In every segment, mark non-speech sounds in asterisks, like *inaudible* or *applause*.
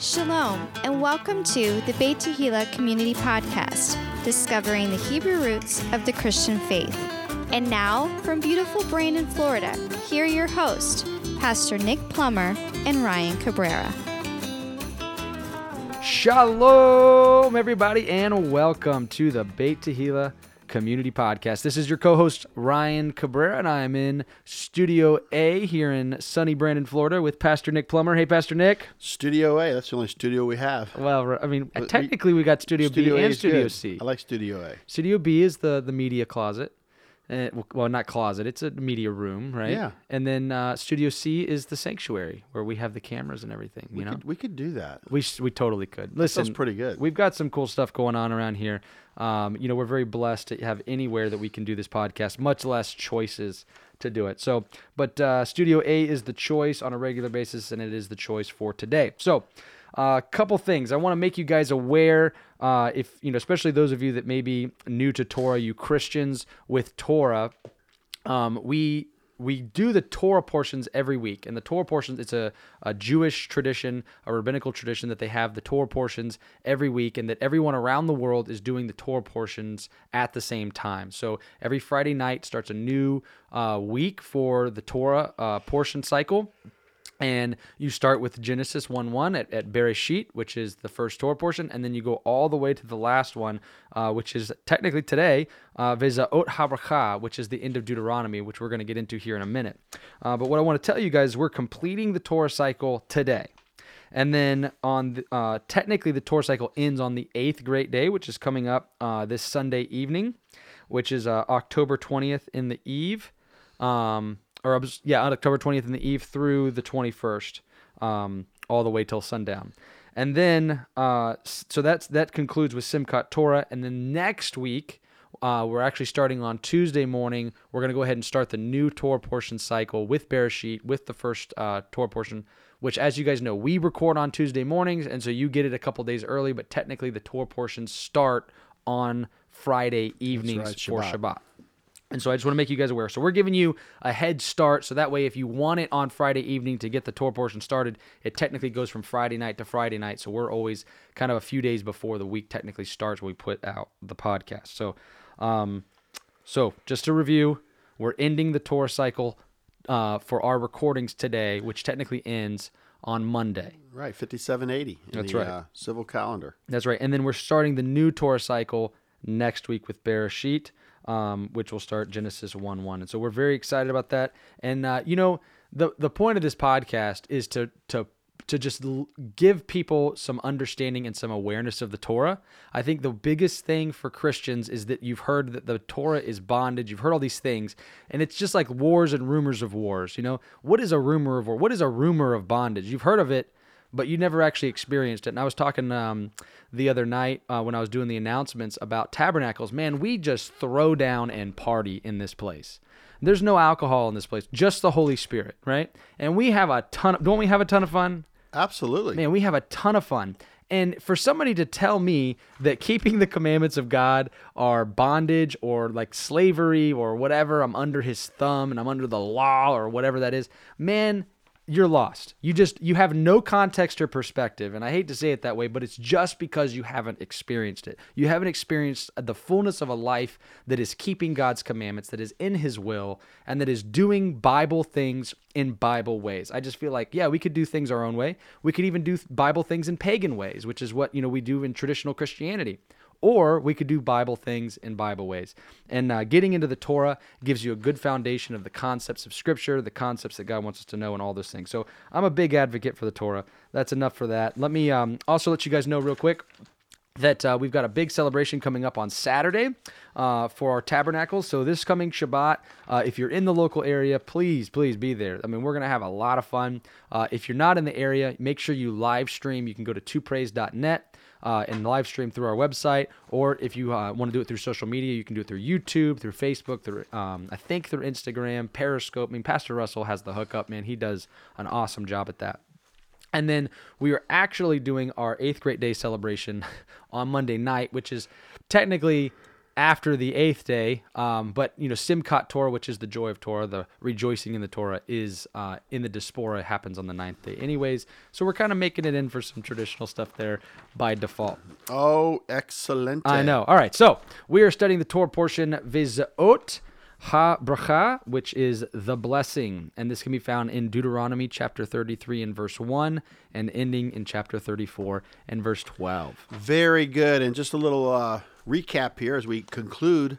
Shalom, and welcome to the Beit Tehillah Community Podcast, discovering the Hebrew roots of the Christian faith. And now, from beautiful Brandon, Florida, here your hosts, Pastor Nick Plummer and Ryan Cabrera. Shalom, everybody, and welcome to the Beit Tehillah Community Podcast. This is your co host, Ryan Cabrera, and I am in Studio A here in sunny Brandon, Florida, with Pastor Nick Plummer. Hey, Pastor Nick. Studio A. That's the only studio we have. Well, I mean, But technically, we got Studio, Studio B and Studio good. C. I like Studio A. Studio B is the, the media closet. Uh, well, not closet, it's a media room, right? Yeah. And then uh, Studio C is the sanctuary where we have the cameras and everything, you We know? could, we could do that. We s- we totally could. Listen, sounds pretty good. We've got some cool stuff going on around here. Um, you know, we're very blessed to have anywhere that we can do this podcast, much less choices to do it. So, but uh, Studio A is the choice on a regular basis, and it is the choice for today. So, a uh, couple things I want to make you guys aware. Uh, if you know, especially those of you that may be new to Torah, you Christians with Torah, um, we we do the Torah portions every week, and the Torah portions it's a, a Jewish tradition, a rabbinical tradition that they have the Torah portions every week, and that everyone around the world is doing the Torah portions at the same time. So every Friday night starts a new uh, week for the Torah uh, portion cycle. And you start with Genesis 1 1 at, at Bereshit, which is the first Torah portion, and then you go all the way to the last one, uh, which is technically today, uh, Vezaot HaBracha, which is the end of Deuteronomy, which we're going to get into here in a minute. Uh, but what I want to tell you guys, we're completing the Torah cycle today. And then on the, uh, technically the Torah cycle ends on the eighth great day, which is coming up uh, this Sunday evening, which is uh, October 20th in the eve. Um, or yeah, on October 20th in the eve through the 21st, um, all the way till sundown. And then, uh, so that's that concludes with Simchat Torah. And then next week, uh, we're actually starting on Tuesday morning. We're going to go ahead and start the new Torah portion cycle with Bereshit, with the first uh, Torah portion, which, as you guys know, we record on Tuesday mornings. And so you get it a couple days early, but technically the Torah portions start on Friday evenings right, for Shabbat. And so I just want to make you guys aware. So we're giving you a head start. So that way, if you want it on Friday evening to get the tour portion started, it technically goes from Friday night to Friday night. So we're always kind of a few days before the week technically starts when we put out the podcast. So, um, so just to review, we're ending the tour cycle uh, for our recordings today, which technically ends on Monday. Right, 5780 That's the right. uh, civil calendar. That's right. And then we're starting the new tour cycle next week with Bereshit, um, which will start Genesis 1 1. And so we're very excited about that. And, uh, you know, the, the point of this podcast is to, to, to just give people some understanding and some awareness of the Torah. I think the biggest thing for Christians is that you've heard that the Torah is bondage. You've heard all these things, and it's just like wars and rumors of wars. You know, what is a rumor of war? What is a rumor of bondage? You've heard of it, but you never actually experienced it. And I was talking um, the other night uh, when I was doing the announcements about tabernacles. Man, we just throw down and party in this place. There's no alcohol in this place, just the Holy Spirit, right? And we have a ton. Of, don't we have a ton of fun? Absolutely. Man, we have a ton of fun. And for somebody to tell me that keeping the commandments of God are bondage or like slavery or whatever, I'm under his thumb and I'm under the law or whatever that is, man, you're lost. You just you have no context or perspective. And I hate to say it that way, but it's just because you haven't experienced it. You haven't experienced the fullness of a life that is keeping God's commandments, that is in his will, and that is doing Bible things in Bible ways. I just feel like, yeah, we could do things our own way. We could even do Bible things in pagan ways, which is what, you know, we do in traditional Christianity. Or we could do Bible things in Bible ways. And uh, getting into the Torah gives you a good foundation of the concepts of Scripture, the concepts that God wants us to know, and all those things. So I'm a big advocate for the Torah. That's enough for that. Let me um, also let you guys know real quick that uh, we've got a big celebration coming up on Saturday uh, for our tabernacles. So this coming Shabbat, uh, if you're in the local area, please, please be there. I mean, we're gonna have a lot of fun. Uh, if you're not in the area, make sure you live stream. You can go to twopraise.net. Uh, and live stream through our website, or if you uh, want to do it through social media, you can do it through YouTube, through Facebook, through um, I think through Instagram, Periscope. I mean, Pastor Russell has the hookup, man. He does an awesome job at that. And then we are actually doing our eighth grade day celebration *laughs* on Monday night, which is technically after the eighth day. Um, but you know, Simchat Torah, which is the joy of Torah, the rejoicing in the Torah, is uh, in the diaspora. Happens on the ninth day, anyways. So we're kind of making it in for some traditional stuff there by default. Oh, excellent. I know. All right, so we are studying the Torah portion Vizot Ha Bracha, which is the blessing, and this can be found in Deuteronomy chapter 33 and verse 1, and ending in chapter 34 and verse 12. Very good. And just a little uh, recap here as we conclude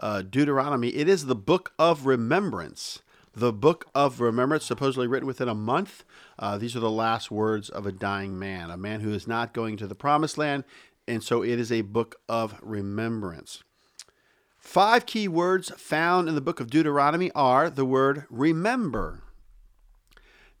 uh, Deuteronomy. It is the book of remembrance. The book of remembrance, supposedly written within a month. Uh, these are the last words of a dying man, a man who is not going to the promised land. And so it is a book of remembrance. Five key words found in the book of Deuteronomy are the word remember.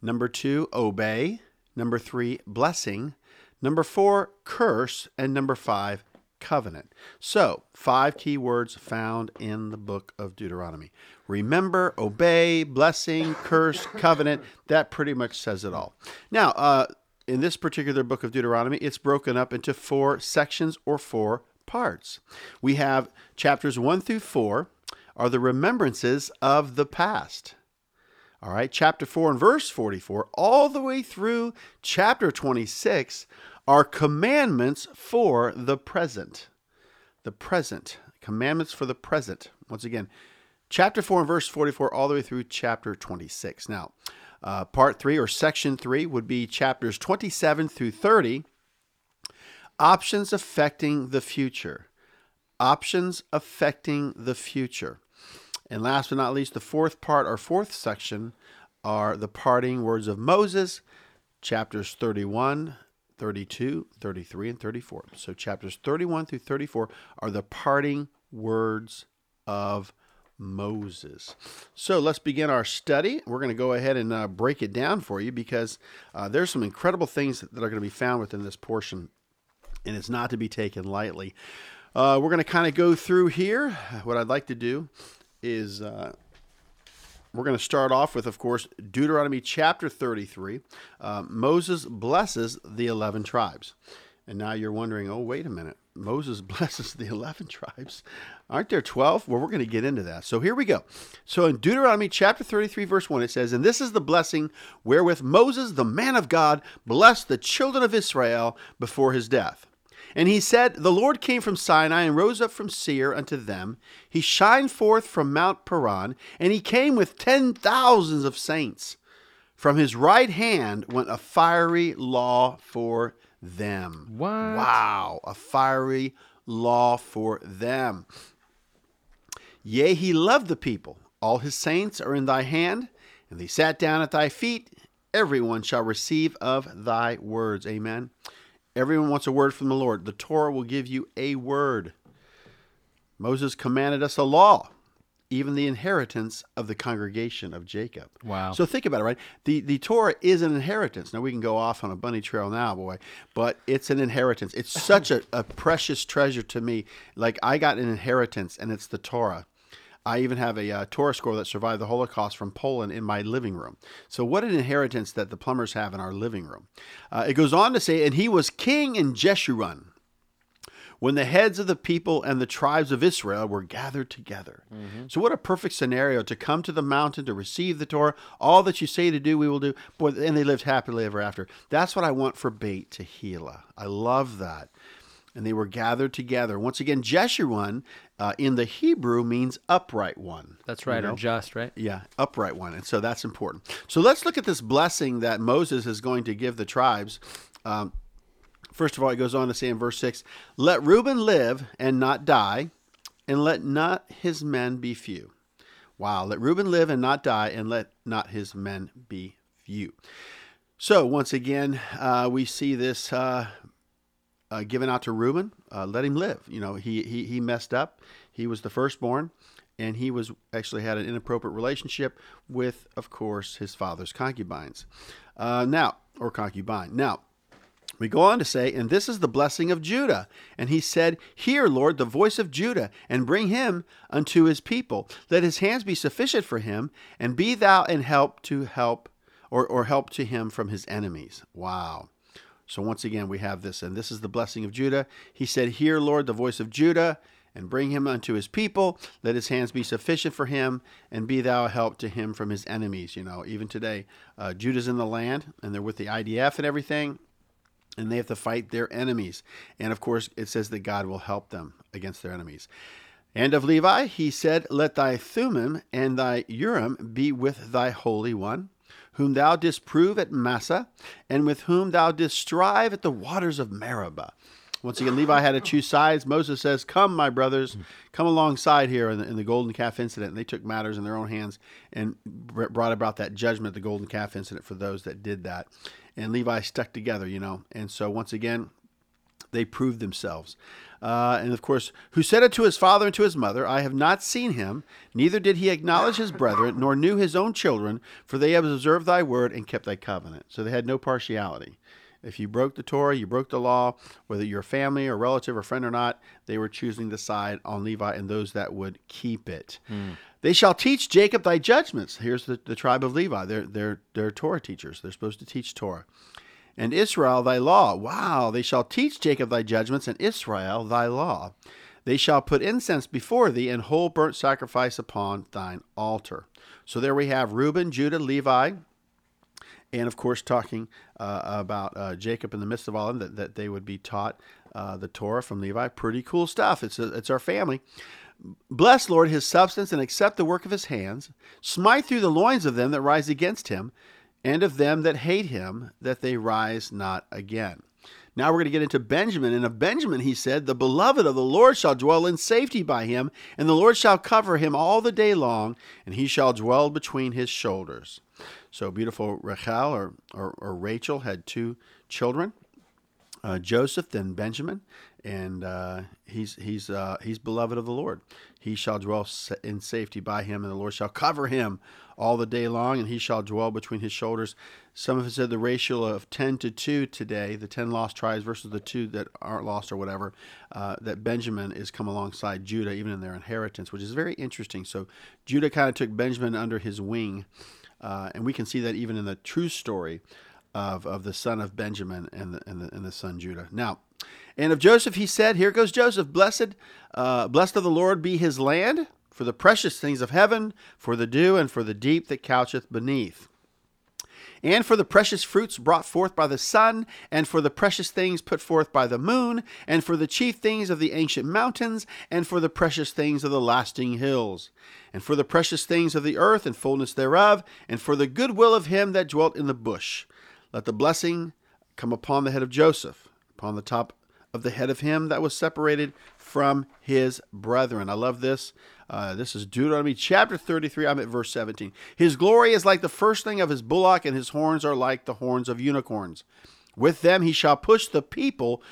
Number two, obey. Number three, blessing. Number four, curse. And number five, covenant. So, five key words found in the book of Deuteronomy. Remember, obey, blessing, curse, *laughs* covenant. That pretty much says it all. Now, uh, in this particular book of Deuteronomy, it's broken up into four sections or four parts. We have chapters 1 through 4 are the remembrances of the past. All right, chapter 4 and verse 44, all the way through chapter 26 are commandments for the present. The present. Commandments for the present. Once again, chapter 4 and verse 44, all the way through chapter 26. Now, uh, part 3 or section 3 would be chapters 27 through 30 Options affecting the future. Options affecting the future. And last but not least, the fourth part or fourth section are the parting words of Moses, chapters 31, 32, 33, and 34. So chapters 31 through 34 are the parting words of Moses. So let's begin our study. We're going to go ahead and uh, break it down for you because uh, there's some incredible things that are going to be found within this portion and it's not to be taken lightly. Uh, we're going to kind of go through here. What I'd like to do is uh, we're going to start off with, of course, Deuteronomy chapter 33. Uh, Moses blesses the 11 tribes. And now you're wondering, oh, wait a minute. Moses *laughs* blesses the 11 tribes. Aren't there 12? Well, we're going to get into that. So here we go. So in Deuteronomy chapter 33, verse 1, it says, And this is the blessing wherewith Moses, the man of God, blessed the children of Israel before his death. And he said, The Lord came from Sinai and rose up from Seir unto them. He shined forth from Mount Paran, and he came with ten thousands of saints. From his right hand went a fiery law for them. What? Wow, a fiery law for them. Yea, he loved the people. All his saints are in thy hand, and they sat down at thy feet. Everyone shall receive of thy words. Amen. Everyone wants a word from the Lord. The Torah will give you a word. Moses commanded us a law, even the inheritance of the congregation of Jacob. Wow. So think about it, right? The the Torah is an inheritance. Now we can go off on a bunny trail now, boy, but it's an inheritance. It's such a, a precious treasure to me. Like I got an inheritance, and it's the Torah. I even have a uh, Torah scroll that survived the Holocaust from Poland in my living room. So, what an inheritance that the plumbers have in our living room. Uh, it goes on to say, and he was king in Jeshurun when the heads of the people and the tribes of Israel were gathered together. Mm-hmm. So, what a perfect scenario to come to the mountain to receive the Torah. All that you say to do, we will do. Boy, and they lived happily ever after. That's what I want for Beit Tehillah. I love that and they were gathered together. Once again, Jeshurun uh, in the Hebrew means upright one. That's right, you know? or just, right? Yeah, upright one. And so that's important. So let's look at this blessing that Moses is going to give the tribes. Um, first of all, he goes on to say in verse 6 Let Reuben live and not die, and let not his men be few. Wow, let Reuben live and not die, and let not his men be few. So, once again, uh, we see this uh, uh, given out to Reuben, uh, let him live. You know, he, he, he messed up. He was the firstborn, and he was actually had an inappropriate relationship with, of course, his father's concubines. Uh, now, or concubine. Now, we go on to say, and this is the blessing of Judah. And he said, Hear, Lord, the voice of Judah, and bring him unto his people. Let his hands be sufficient for him, and be thou in help to help, or, or help to him from his enemies. Wow. So once again, we have this, and this is the blessing of Judah. He said, Hear, Lord, the voice of Judah, and bring him unto his people. Let his hands be sufficient for him, and be thou a help to him from his enemies. You know, even today, uh, Judah's in the land, and they're with the IDF and everything, and they have to fight their enemies. And of course, it says that God will help them against their enemies. And of Levi, he said, Let thy Thummim and thy Urim be with thy Holy One, whom thou didst prove at Massa, and with whom thou didst strive at the waters of Meribah. Once again, Levi had to choose sides. Moses says, Come, my brothers, come alongside here in the, in the golden calf incident. And they took matters in their own hands and brought about that judgment, the golden calf incident, for those that did that. And Levi stuck together, you know. And so, once again, they proved themselves. Uh, and of course, who said it to his father and to his mother, I have not seen him, neither did he acknowledge his brethren, nor knew his own children, for they have observed thy word and kept thy covenant. So they had no partiality. If you broke the Torah, you broke the law, whether you're family or relative or friend or not, they were choosing the side on Levi and those that would keep it. Mm. They shall teach Jacob thy judgments. Here's the, the tribe of Levi. They're, they're, they're Torah teachers. They're supposed to teach Torah and Israel thy law. Wow, they shall teach Jacob thy judgments, and Israel thy law. They shall put incense before thee, and whole burnt sacrifice upon thine altar. So there we have Reuben, Judah, Levi, and of course, talking uh, about uh, Jacob in the midst of all them, that, that they would be taught uh, the Torah from Levi. Pretty cool stuff. It's, a, it's our family. Bless, Lord, his substance, and accept the work of his hands. Smite through the loins of them that rise against him and of them that hate him, that they rise not again. Now we're going to get into Benjamin. And of Benjamin he said, The beloved of the Lord shall dwell in safety by him, and the Lord shall cover him all the day long, and he shall dwell between his shoulders. So beautiful Rachel or, or, or Rachel had two children, uh, Joseph, then Benjamin, and uh, he's he's uh, he's beloved of the Lord. He shall dwell in safety by him, and the Lord shall cover him all the day long, and he shall dwell between his shoulders. Some of us said the ratio of 10 to 2 today, the 10 lost tribes versus the 2 that aren't lost or whatever, uh, that Benjamin is come alongside Judah, even in their inheritance, which is very interesting. So Judah kind of took Benjamin under his wing, uh, and we can see that even in the true story of, of the son of Benjamin and the, and the, and the son Judah. Now, and of Joseph he said, Here goes Joseph, blessed, uh, blessed of the Lord be his land for the precious things of heaven, for the dew, and for the deep that coucheth beneath. And for the precious fruits brought forth by the sun, and for the precious things put forth by the moon, and for the chief things of the ancient mountains, and for the precious things of the lasting hills, and for the precious things of the earth and fullness thereof, and for the good will of him that dwelt in the bush. Let the blessing come upon the head of Joseph, upon the top of the head of him that was separated from his brethren. I love this. Uh, this is Deuteronomy chapter 33. I'm at verse 17. His glory is like the first thing of his bullock, and his horns are like the horns of unicorns. With them he shall push the people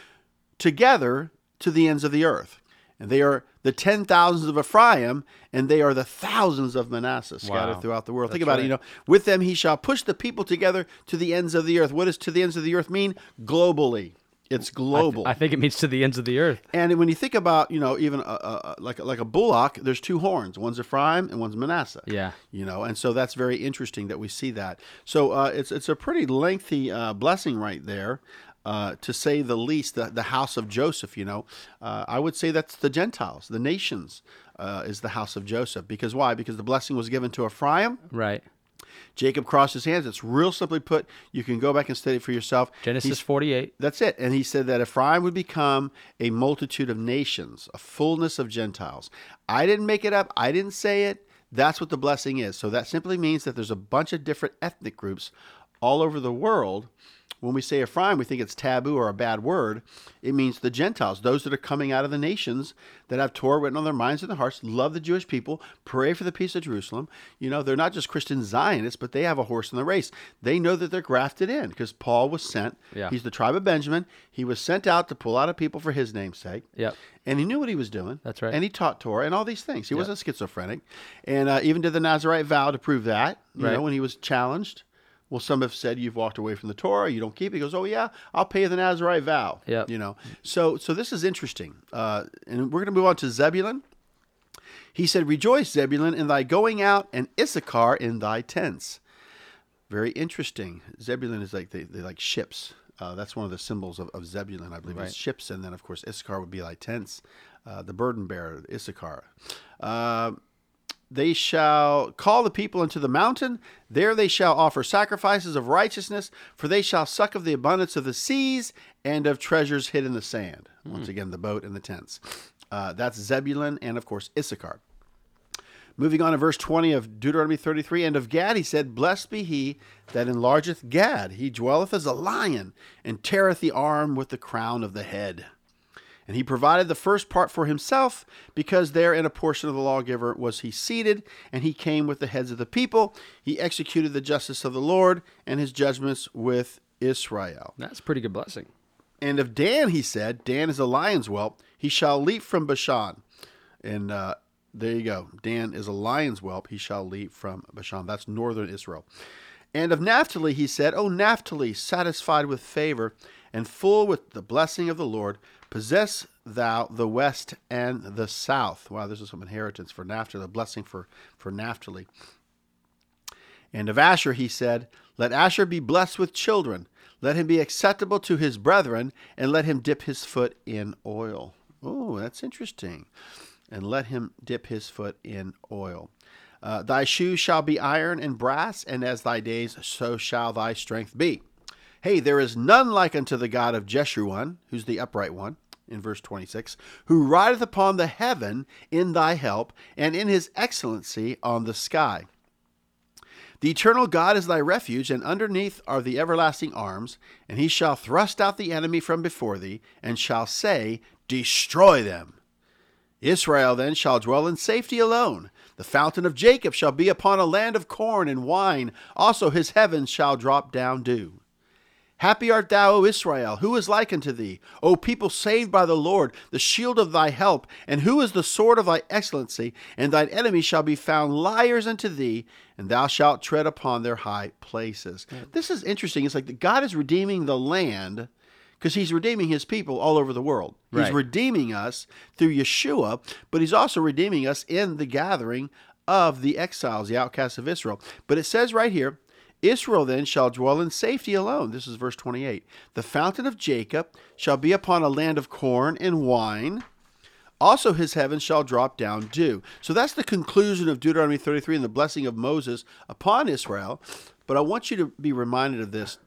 together to the ends of the earth. And they are the ten thousands of Ephraim, and they are the thousands of Manasseh scattered wow. throughout the world. That's Think about right. it. You know, with them he shall push the people together to the ends of the earth. What does to the ends of the earth mean? Globally. It's global. I, th- I, think it means to the ends of the earth. And when you think about, you know, even a, a, like like a bullock, there's two horns. One's Ephraim and one's Manasseh. Yeah. You know, and so that's very interesting that we see that. So uh, it's it's a pretty lengthy uh, blessing right there. Uh, to say the least, the, the house of Joseph, you know, uh, I would say that's the Gentiles, the nations, uh, is the house of Joseph. Because why? Because the blessing was given to Ephraim, right? Jacob crossed his hands. It's real simply put. You can go back and study it for yourself. Genesis He's, 48. That's it. And he said that Ephraim would become a multitude of nations, a fullness of Gentiles. I didn't make it up. I didn't say it. That's what the blessing is. So that simply means that there's a bunch of different ethnic groups all over the world when we say Ephraim, we think it's taboo or a bad word. It means the Gentiles, those that are coming out of the nations that have Torah written on their minds and their hearts, love the Jewish people, pray for the peace of Jerusalem. You know, they're not just Christian Zionists, but they have a horse in the race. They know that they're grafted in because Paul was sent. Yeah. He's the tribe of Benjamin. He was sent out to pull out a people for his name's sake. Yeah. And he knew what he was doing. That's right. And he taught Torah and all these things. He yep. wasn't schizophrenic. And uh, even did the Nazarite vow to prove that, you right. know, when he was challenged. Well, some have said you've walked away from the Torah, you don't keep it. He goes, oh yeah, I'll pay the Nazarite vow. Yeah, you know. So so this is interesting, uh, and we're going to move on to Zebulun. He said, "Rejoice, Zebulun, in thy going out, and Issachar in thy tents." Very interesting. Zebulun is like they, they like ships. Uh, that's one of the symbols of, of Zebulun, I believe, right. is ships, and then of course Issachar would be like tents. uh, the burden bearer, Issachar. They shall call the people into the mountain. There they shall offer sacrifices of righteousness, for they shall suck of the abundance of the seas and of treasures hid in the sand. Once again, the boat and the tents. Uh, that's Zebulun and, of course, Issachar. Moving on to verse 20 of Deuteronomy 33 And of Gad he said, Blessed be he that enlargeth Gad. He dwelleth as a lion, and teareth the arm with the crown of the head. And he provided the first part for himself, because there in a portion of the lawgiver was he seated, and he came with the heads of the people. He executed the justice of the Lord and his judgments with Israel. That's a pretty good blessing. And of Dan he said, Dan is a lion's whelp. He shall leap from Bashan. And uh, there you go. Dan is a lion's whelp. He shall leap from Bashan. That's northern Israel. And of Naphtali he said, O Naphtali, satisfied with favor and full with the blessing of the Lord, possess thou the west and the south. Wow, this is some inheritance for Naphtali, a blessing for, for Naphtali. And of Asher he said, Let Asher be blessed with children. Let him be acceptable to his brethren, and let him dip his foot in oil. Oh, that's interesting. And let him dip his foot in oil. Uh, thy shoes shall be iron and brass, and as thy days, so shall thy strength be. Hey, there is none like unto the God of Jeshurun, who's the upright one, in verse 26, who rideth upon the heaven in thy help, and in his excellency on the sky. The eternal God is thy refuge, and underneath are the everlasting arms, and he shall thrust out the enemy from before thee, and shall say, Destroy them. Israel then shall dwell in safety alone. The fountain of Jacob shall be upon a land of corn and wine. Also his heavens shall drop down dew. Happy art thou, O Israel, who is like unto thee? O people saved by the Lord, the shield of thy help, and who is the sword of thy excellency? And thine enemies shall be found liars unto thee, and thou shalt tread upon their high places. This is interesting. It's like God is redeeming the land because he's redeeming his people all over the world. He's Right. redeeming us through Yeshua, but he's also redeeming us in the gathering of the exiles, the outcasts of Israel. But it says right here, Israel then shall dwell in safety alone. This is verse 28. The fountain of Jacob shall be upon a land of corn and wine. Also, his heavens shall drop down dew. So that's the conclusion of Deuteronomy 33 and the blessing of Moses upon Israel. But I want you to be reminded of this.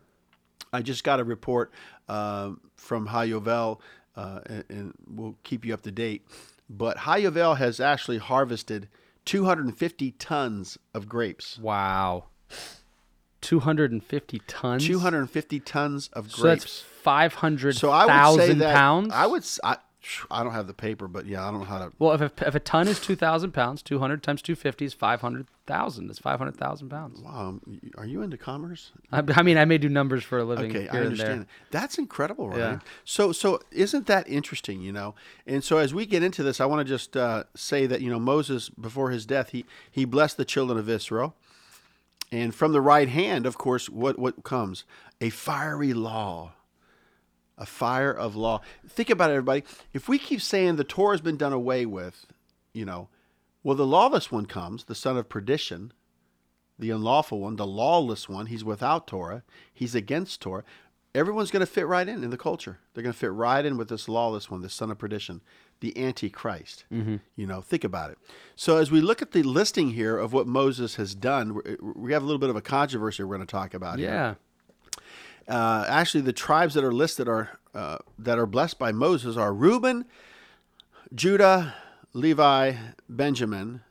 I just got a report uh, from Hayovel, uh, and, and we'll keep you up to date. But Hayovel has actually harvested 250 tons of grapes. Wow. 250 tons? 250 tons of So that's grapes. 500,000 So I would say that pounds? I would. I, I don't have the paper, but yeah, I don't know how to. Well, if a, if a ton is 2,000 pounds, 200 times 250 is 500,000. That's 500,000 pounds. Wow, are you into commerce? I, I mean, I may do numbers for a living. Okay, I and understand. That's incredible, right? Yeah. So, so isn't that interesting? You know, and so as we get into this, I want to just uh, say that you know Moses before his death, he he blessed the children of Israel, and from the right hand, of course, what what comes a fiery law. A fire of law. Think about it, everybody. If we keep saying the Torah has been done away with, you know, well, the lawless one comes, the son of perdition, the unlawful one, the lawless one. He's without Torah. He's against Torah. Everyone's going to fit right in in the culture. They're going to fit right in with this lawless one, the son of perdition, the antichrist. Mm-hmm. You know, think about it. So as we look at the listing here of what Moses has done, we- have a little bit of a controversy we're going to talk about. here Yeah. uh, actually the tribes that are listed are uh, that are blessed by Moses are Reuben, Judah, Levi, Benjamin,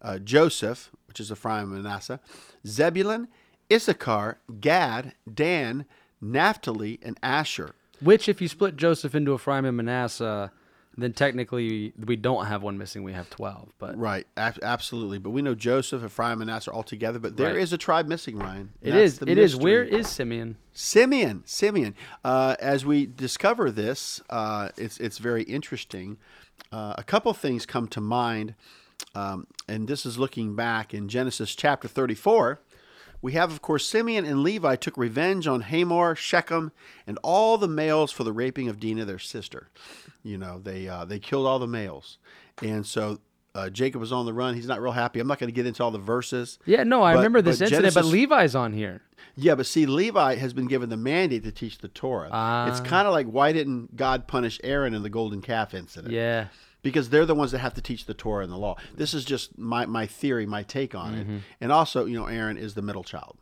uh, Joseph, which is Ephraim and Manasseh, Zebulun, Issachar, Gad, Dan, Naphtali, and Asher. Which, if you split Joseph into Ephraim and Manasseh, then technically we don't have one missing. We have 12. But Right, ab- absolutely. But we know Joseph, Ephraim, and Manasseh all together. But there is Right. a tribe missing, Ryan. it is. It is. mystery. Where is Simeon? Simeon, Simeon. Uh, as we discover this, uh, it's it's very interesting. Uh, a couple things come to mind, um, and this is looking back in Genesis chapter thirty-four. We have, of course, Simeon and Levi took revenge on Hamor, Shechem, and all the males for the raping of Dinah, their sister. You know, they uh, they killed all the males, and so uh, Jacob was on the run. He's not real happy. I'm not going to get into all the verses. Yeah, no, I But- remember this but incident, but Levi's on here. Yeah, but see, Levi has been given the mandate to teach the Torah. it's Ah. kind of like why didn't God punish Aaron in the golden calf incident? Yeah. Because they're the ones that have to teach the Torah and the law. This is just my, my theory, my take on Mm-hmm. it. And also, you know, Aaron is the middle child.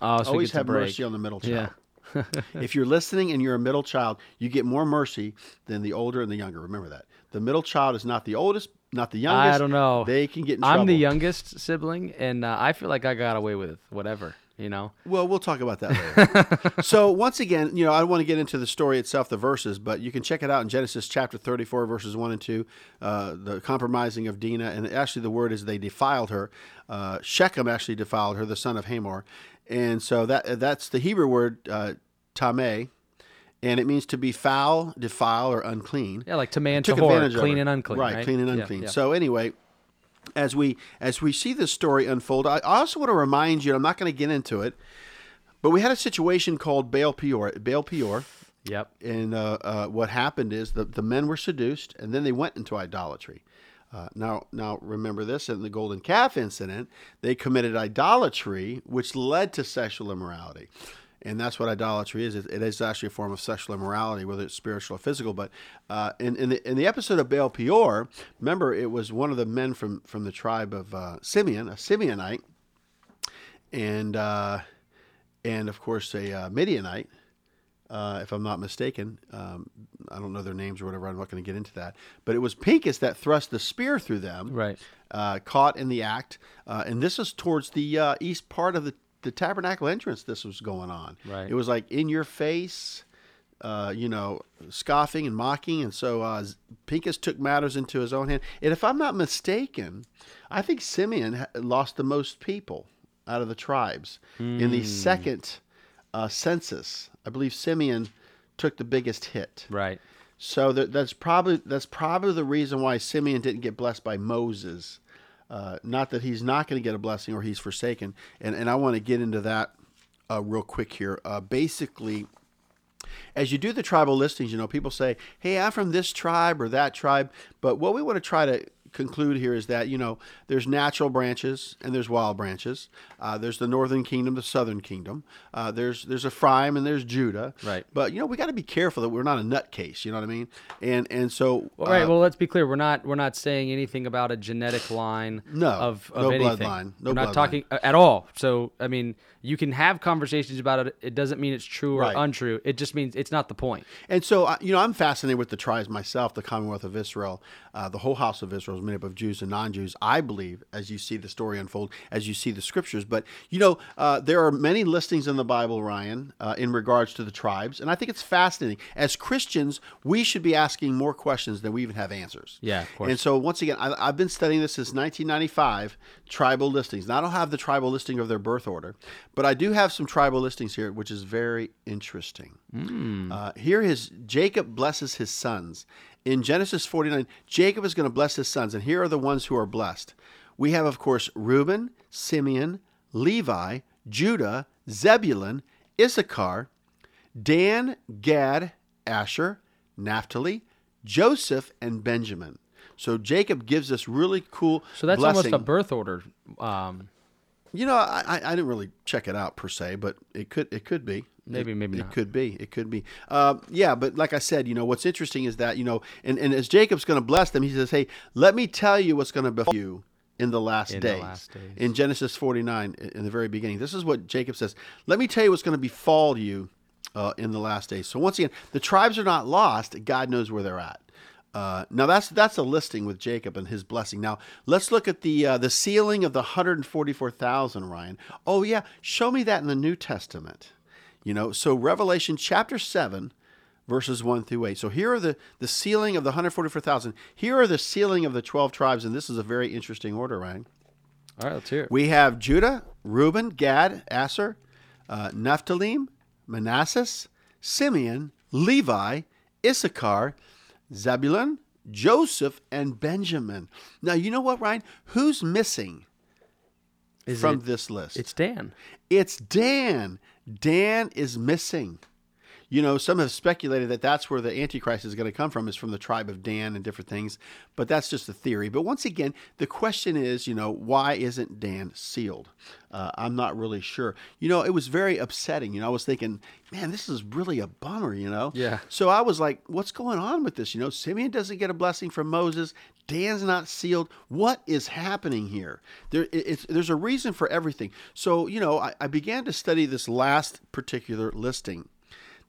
Oh, so Always have mercy on the middle child. Yeah. *laughs* if you're listening and you're a middle child, you get more mercy than the older and the younger. Remember that. The middle child is not the oldest, not the youngest. I don't know. They can get in I'm trouble. the youngest sibling, and uh, I feel like I got away with whatever. You know. Well, we'll talk about that later. *laughs* so, once again, you know, I want to get into the story itself, the verses, but you can check it out in Genesis chapter 34, verses 1 and 2, uh, the compromising of Dinah. And actually, the word is they defiled her. Uh, Shechem actually defiled her, the son of Hamor. And so that that's the Hebrew word uh, tameh, and it means to be foul, defile, or unclean. Yeah, like to man took to whore, clean and unclean. Right, Right, clean and Yeah, unclean. yeah. So anyway, as we as we see this story unfold, I also want to remind you. I'm not going to get into it, but we had a situation called Baal Peor. Baal Peor, Yep. and uh, uh, what happened is the the men were seduced, and then they went into idolatry. Uh, now, now remember this in the golden calf incident, they committed idolatry, which led to sexual immorality. And that's what idolatry is. It, it is actually a form of sexual immorality, whether it's spiritual or physical. But uh, in, in, the, in the episode of Baal Peor, remember, it was one of the men from, from the tribe of uh, Simeon, a Simeonite, and, uh, and of course, a uh, Midianite uh, if I'm not mistaken. Um, I don't know their names or whatever. I'm not going to get into that. But it was Pinchas that thrust the spear through them, Right. uh, caught in the act. Uh, and this is towards the uh, east part of the, the tabernacle entrance. This was going on. Right. It was like in your face. Uh, you know, scoffing and mocking, and so uh, Pinchas took matters into his own hand. And if I'm not mistaken, I think Simeon lost the most people out of the tribes in the second uh, census. I believe Simeon took the biggest hit. Right. So that, that's probably that's probably the reason why Simeon didn't get blessed by Moses. Uh, not that he's not going to get a blessing or he's forsaken. And and I want to get into that uh, real quick here. Uh, basically, as you do the tribal listings, you know, people say, "Hey, I'm from this tribe or that tribe," but what we want to try to conclude here is that you know there's natural branches and there's wild branches. Uh, there's the northern kingdom, the southern kingdom. Uh, there's there's Ephraim and there's Judah. Right. But you know we got to be careful that we're not a nutcase. You know what I mean? And and so Well, right. uh, Well, let's be clear. We're not. We're not saying anything about a genetic line. No, Of, of no anything. bloodline, no we're not bloodline. talking uh, at all. So I mean, you can have conversations about it. It doesn't mean it's true or Right. untrue. It just means it's not the point. And so, uh, you know, I'm fascinated with the tribes myself, the Commonwealth of Israel, uh, the whole house of Israel is made up of Jews and non-Jews. I believe, as you see the story unfold, as you see the scriptures. But you know, uh, there are many listings in the Bible, Ryan, uh, in regards to the tribes, and I think it's fascinating. As Christians, we should be asking more questions than we even have answers. Yeah, of course. And so, once again, I, I've been studying this since 1995. Tribal listings. Now, I don't have the tribal listing of their birth order, but I do have some tribal listings here, which is very interesting. Uh, here, his Jacob blesses his sons. In Genesis 49, Jacob is going to bless his sons, and here are the ones who are blessed. We have, of course, Reuben, Simeon, Levi, Judah, Zebulun, Issachar, Dan, Gad, Asher, Naphtali, Joseph, and Benjamin. So Jacob gives us really cool. So that's blessing. almost a birth order. Um, You know, I, I- I didn't really check it out per se, but it could it could be. Maybe, It- maybe it not. could be. It could be. Uh, yeah, but like I said, you know, what's interesting is that you know, and, and as Jacob's going to bless them, he says, "Hey, let me tell you what's going to befall you in the last In the days." last days. In Genesis 49, in the very beginning, this is what Jacob says. Let me tell you what's going to befall you uh, in the last days. So once again, the tribes are not lost. God knows where they're at. Uh, now that's that's a listing with Jacob and his blessing. Now let's look at the uh, the sealing of the hundred forty four thousand. Ryan, oh yeah, show me that in the New Testament. You know, so Revelation chapter seven, verses one through eight. So here are the the sealing of the hundred forty four thousand. Here are the sealing of the twelve tribes, and this is a very interesting order, Ryan. all right, let's hear it. We have Judah, Reuben, Gad, Asher, uh, Naphtali, Manasseh, Simeon, Levi, Issachar, Zebulun, Joseph, and Benjamin. Now, you know what, Ryan? Who's missing Is from it- this list? It's Dan. It's Dan. Dan is missing. You know, some have speculated that that's where the Antichrist is going to come from, is from the tribe of Dan and different things. But that's just a theory. But once again, the question is, you know, why isn't Dan sealed? Uh, I'm not really sure. You know, it was very upsetting. You know, I was thinking, man, this is really a bummer, you know? Yeah. So I was like, what's going on with this? You know, Simeon doesn't get a blessing from Moses. Dan's not sealed. What is happening here? There, it's, there's a reason for everything. So, you know, I, I began to study this last particular listing.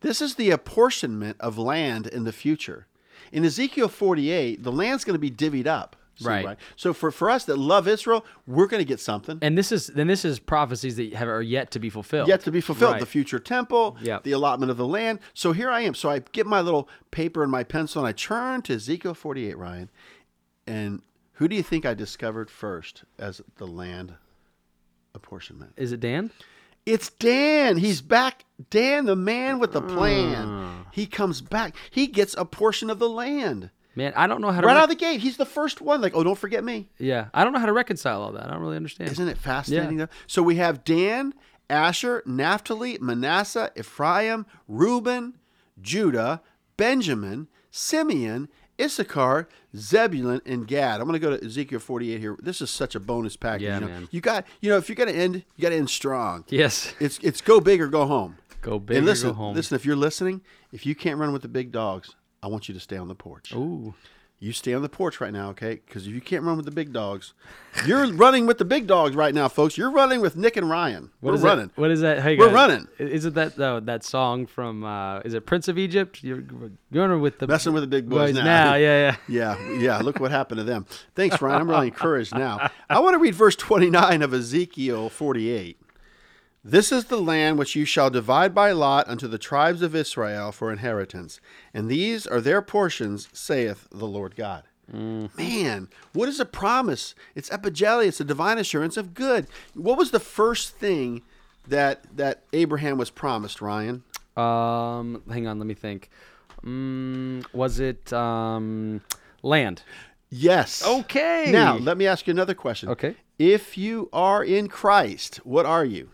This is the apportionment of land in the future. In Ezekiel 48, the land's going to be divvied up. See, Right. So for, for us that love Israel, we're going to get something. And this is then this is prophecies that have are yet to be fulfilled. yet to be fulfilled. Right. The future temple, Yep. the allotment of the land. So here I am. So I get my little paper and my pencil and I turn to Ezekiel 48, Ryan. And who do you think I discovered first as the land apportionment? Is it Dan? It's Dan. He's back. Dan, the man with the plan. Ah. He comes back. He gets a portion of the land. Man, I don't know how to. Right rec- out of the gate. He's the first one. Like, oh, don't forget me. yeah, I don't know how to reconcile all that. I don't really understand. Isn't it fascinating? Though? So we have Dan, Asher, Naphtali, Manasseh, Ephraim, Reuben, Judah, Benjamin, Simeon, Issachar, Zebulun, and Gad. I'm going to go to Ezekiel 48 here. This is such a bonus package. Yeah, you know. man. You got, you know, if you're going to end, you got to end strong. yes. It's it's go big or go home. Go big and or listen, go home. listen. If you're listening, if you can't run with the big dogs, I want you to stay on the porch. Ooh. You stay on the porch right now, okay? Because if you can't run with the big dogs, you're running with the big dogs right now, folks. You're running with Nick and Ryan. What We're running. That, what is that? Hey, We're guys, running. Is it that uh, that song from? Uh, is it Prince of Egypt? You're going with the Messing with the big boys now. now. Yeah, yeah. *laughs* Yeah, yeah. Look what happened to them. Thanks, Ryan. I'm really encouraged now. I want to read verse 29 of Ezekiel 48. This is the land which you shall divide by lot unto the tribes of Israel for inheritance, and these are their portions, saith the Lord God. Man, what is a promise? It's epangelia, it's a divine assurance of good. What was the first thing that that Abraham was promised, Ryan? Um, hang on, let me think. Mm, was it um, land? Yes. Okay. Now, let me ask you another question. Okay. If you are in Christ, what are you?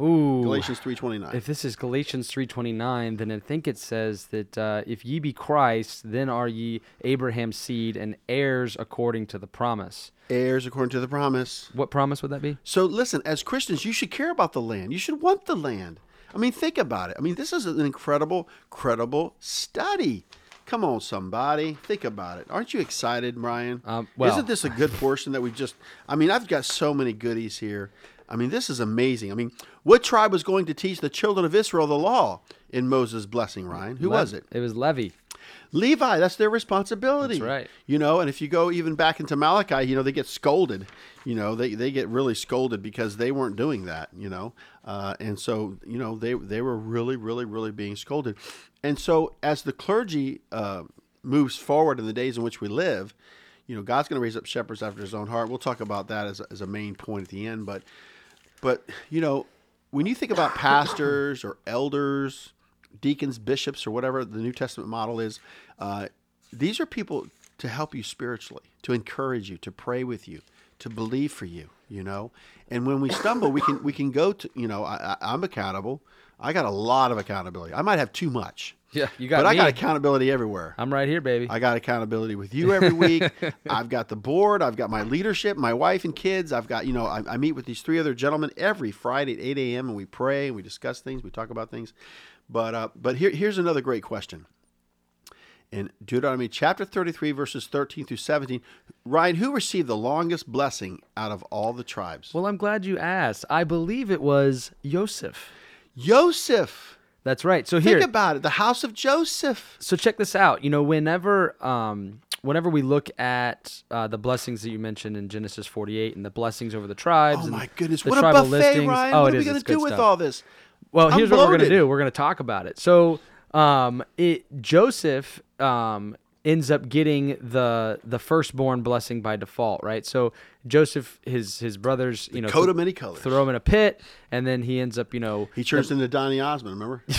Ooh. Galatians 3:29. If this is Galatians three twenty nine, then I think it says that uh, if ye be Christ, then are ye Abraham's seed and heirs according to the promise. Heirs according to the promise. What promise would that be? So listen, as Christians, you should care about the land. You should want the land. I mean, think about it. I mean, this is an incredible, credible study. Come on, somebody, think about it. Aren't you excited, Ryan? Um, well- Isn't this a good portion that we just? I mean, I've got so many goodies here. I mean, this is amazing. I mean, what tribe was going to teach the children of Israel the law in Moses' blessing, Ryan? Who was it? It was Levi. Levi, that's their responsibility. That's right. You know, and if you go even back into Malachi, you know, they get scolded. You know, they, they get really scolded because they weren't doing that, you know. Uh, and so, you know, they, they were really, really, really being scolded. And so as the clergy uh, moves forward in the days in which we live, you know, God's going to raise up shepherds after his own heart. We'll talk about that as a, as a main point at the end. But, but, you know, when you think about pastors or elders, deacons, bishops, or whatever the New Testament model is, uh, these are people to help you spiritually, to encourage you, to pray with you, to believe for you. You know, and when we stumble, we can we can go to you know I, I, I'm accountable. I got a lot of accountability. I might have too much. Yeah, you got but I got accountability everywhere. I'm right here, baby. I got accountability with you every week. *laughs* I've got the board. I've got my leadership, my wife and kids. I've got, you know, I, I meet with these three other gentlemen every Friday at 8 a.m. and we pray and we discuss things. We talk about things. But, uh, but here, here's another great question. In Deuteronomy chapter 33, verses 13 through 17, Ryan, who received the longest blessing out of all the tribes? well, I'm glad you asked. I believe it was Joseph. Joseph. That's right. So here, Think about it. The house of Joseph. so check this out. You know, whenever um, whenever we look at uh, the blessings that you mentioned in Genesis 48 and the blessings over the tribes, Oh and my goodness. the What a tribal buffet, listings. Ryan. Oh, what are we going to do good with stuff. all this? Well, I'm here's what we're going to do. We're going to talk about it. So, um, it Joseph um, ends up getting the the firstborn blessing by default, right? So Joseph, his his brothers, you know, coat th- of many colors. throw him in a pit, and then he ends up, you know, He turns into Donny Osmond, remember? *laughs*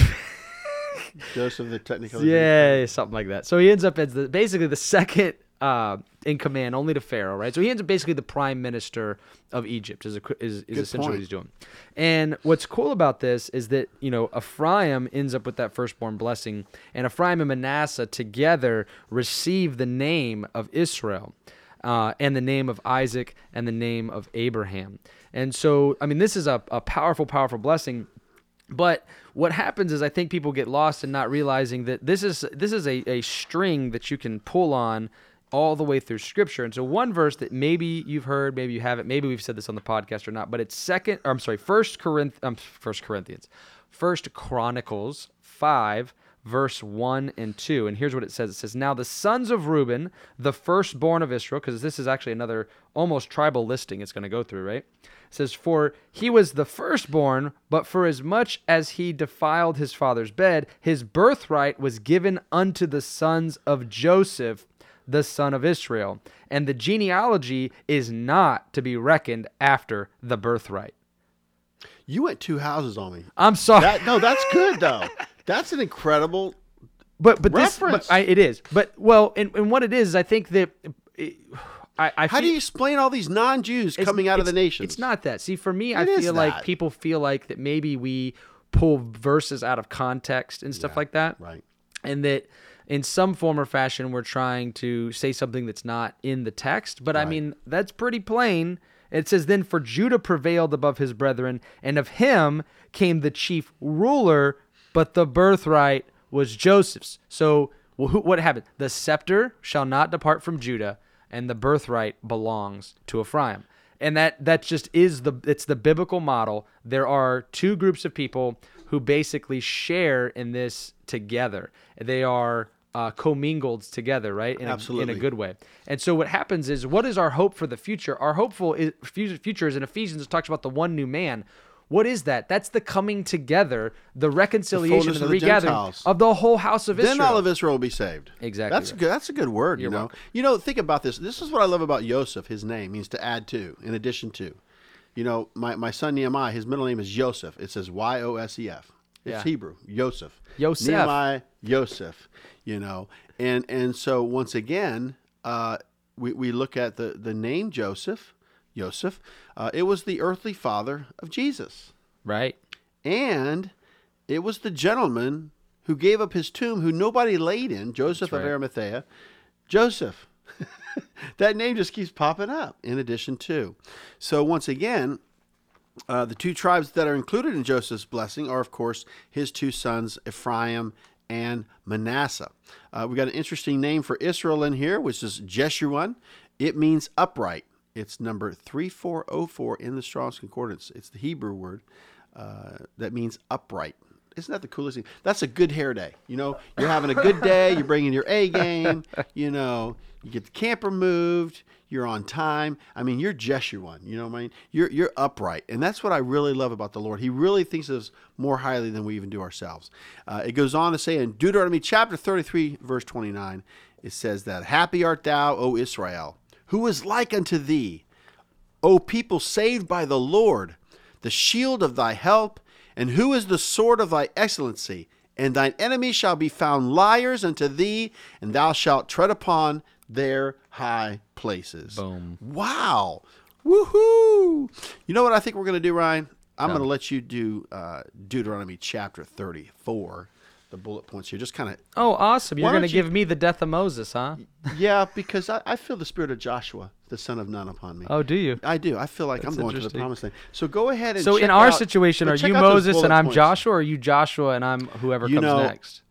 Joseph the technical. yeah, something like that. So he ends up as the basically the second uh, in command only to Pharaoh, right? So he ends up basically the prime minister of Egypt is, a, is, is essentially point. what he's doing. And what's cool about this is that, you know, Ephraim ends up with that firstborn blessing, and Ephraim and Manasseh together receive the name of Israel. Uh, and the name of Isaac and the name of Abraham. And so, I mean, this is a, a powerful, powerful blessing. But what happens is I think people get lost in not realizing that this is this is a, a string that you can pull on all the way through scripture. And so one verse that maybe you've heard, maybe you haven't, maybe we've said this on the podcast or not, but it's second or I'm sorry, first Corinth um, first Corinthians. First Chronicles five verse 1 and 2. And here's what it says it says, Now the sons of Reuben, the firstborn of Israel, because this is actually another almost tribal listing it's going to go through, right? It says, For he was the firstborn, but for as much as he defiled his father's bed, his birthright was given unto the sons of Joseph, the son of Israel. And the genealogy is not to be reckoned after the birthright. You went two houses on me. I'm sorry. That, no, that's good *laughs* though. That's an incredible. but but this reference. but I, it is but well and, and what it is is i think that it, i i How feel, do you explain all these non-Jews coming out of the nation? it's not that see for me i It is feel like people feel like that maybe we pull verses out of context and stuff like that right. and that in some form or fashion we're trying to say something that's not in the text but i mean that's pretty plain. It says then for judah prevailed above his brethren and of him came the chief ruler but the birthright was joseph's so who- what happened? The scepter shall not depart from judah and the birthright belongs to ephraim. And that that just is the it's the biblical model. There are two groups of people who basically share in this together. They are uh, commingled together right in a, in a good way and so what happens is what is our hope for the future our hopeful is, future is in ephesians it talks about the one new man what is that that's the coming together the reconciliation the, of the regathering Gentiles. of the whole house of Then israel Then all of Israel will be saved. Exactly That's right. good. That's a good word. you You're know. welcome. You know. Think about this. This is what I love about Yosef. His name means to add to, in addition to. You know, my, my son Nehemiah. His middle name is Yosef. It says Y O S E F. It's Yeah. Hebrew. Yosef. Yosef. Nehemiah. Yosef. You know, and and so once again, uh, we we look at the the name Joseph. Joseph. Uh, it was the earthly father of Jesus. right And it was the gentleman who gave up his tomb, who nobody laid in, Joseph of. Arimathea. Joseph. *laughs* that name just keeps popping up in addition to. So, once again, uh, the two tribes that are included in Joseph's blessing are, of course, his two sons, Ephraim and Manasseh. Uh, we got an interesting name for Israel in here, which is Jeshurun. It means upright. It's number 3404 in the Strong's Concordance. It's the Hebrew word uh, that means upright. Isn't that the coolest thing? That's a good hair day. You know, you're having a good day. You're bringing your A *laughs* game. You know, you get the camper moved. You're on time. I mean, you're Jeshurun. You know what I mean? You're you're upright, and that's what I really love about the Lord. He really thinks of us more highly than we even do ourselves. Uh, it goes on to say in Deuteronomy chapter 33, verse 29, it says that Happy art thou, O Israel, who is like unto thee, O people saved by the Lord, the shield of thy help, and who is the sword of thy excellency? And thine enemies shall be found liars unto thee, and thou shalt tread upon their high places. Boom. Wow. Woohoo. You know what I think we're going to do, Ryan? I'm going to let you do uh, Deuteronomy chapter 34, the bullet points here. Just kind of, oh awesome you're gonna don't you- give me the death of moses huh yeah, because I, I feel the spirit of Joshua, the son of Nun, upon me. oh do you I do. I feel like That's I'm going to the promised land. So go ahead and So in our out- situation, are you Moses and I'm points. Joshua, or are you Joshua and I'm whoever You comes know, next?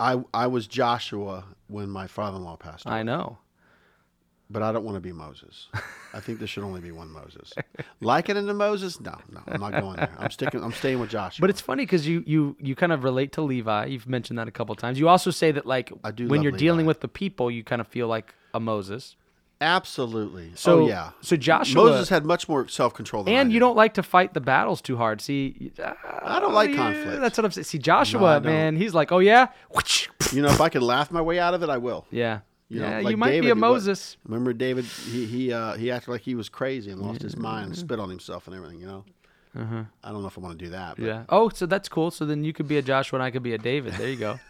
I I was Joshua when my father-in-law passed away, I know. But I don't want to be Moses. I think there should only be one Moses. *laughs* Liken into Moses? No, no, I'm not going there. I'm sticking. I'm staying with Joshua. But it's funny because you you you kind of relate to Levi. You've mentioned that a couple times. You also say that like I do when you're dealing with the people, you kind of feel like a Moses. absolutely. Oh, so oh yeah. So Joshua Moses had much more self-control than I and you don't like to fight the battles too hard. See, I don't like uh, yeah, conflict. That's what I'm saying. See, Joshua, don't. man, he's like, oh yeah, *laughs* You know, if I can laugh my way out of it, I will. yeah, You know, yeah. like you might David, be a what- Moses. Remember David? He he uh, he acted like he was crazy and lost his mind and spit on himself and everything. You know. I don't know if I want to do that. But Uh-huh. Yeah. Oh, so that's cool. So then you could be a Joshua and I could be a David. There you go.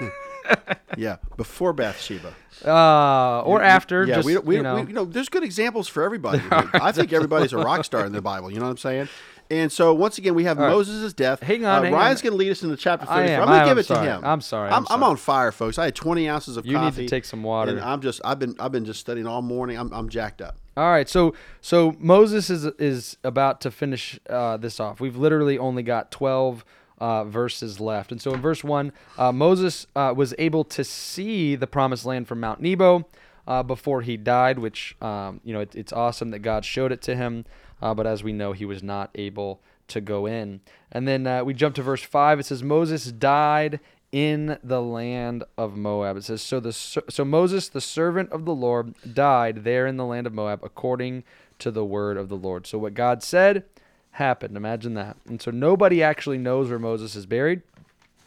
*laughs* yeah, before Bathsheba. Uh, or after. Yeah, just, we, we, you know. we, you know, there's good examples for everybody. *laughs* I think everybody's a rock star in the Bible. You know what I'm saying? And so once again, we have right. Moses' death. Hang on, Uh, hang Ryan's going to lead us into chapter I 34. am. I'm going to give it sorry. to him. I'm sorry. I'm I'm, I'm on fire, folks. I had 20 ounces of coffee. You need to take some water. And I'm just, I've been, I've been just studying all morning. I'm, I'm jacked up. All right, so so Moses is is about to finish uh, this off. We've literally only got twelve uh, verses left, and so in verse one, uh, Moses uh, was able to see the promised land from Mount Nebo uh, before he died, which um, you know it, it's awesome that God showed it to him, uh, but as we know, he was not able to go in. And then uh, we jump to verse five. It says Moses died in the land of Moab. It says so the so Moses the servant of the Lord died there in the land of Moab according to the word of the Lord. So what God said happened. Imagine that. And so nobody actually knows where Moses is buried.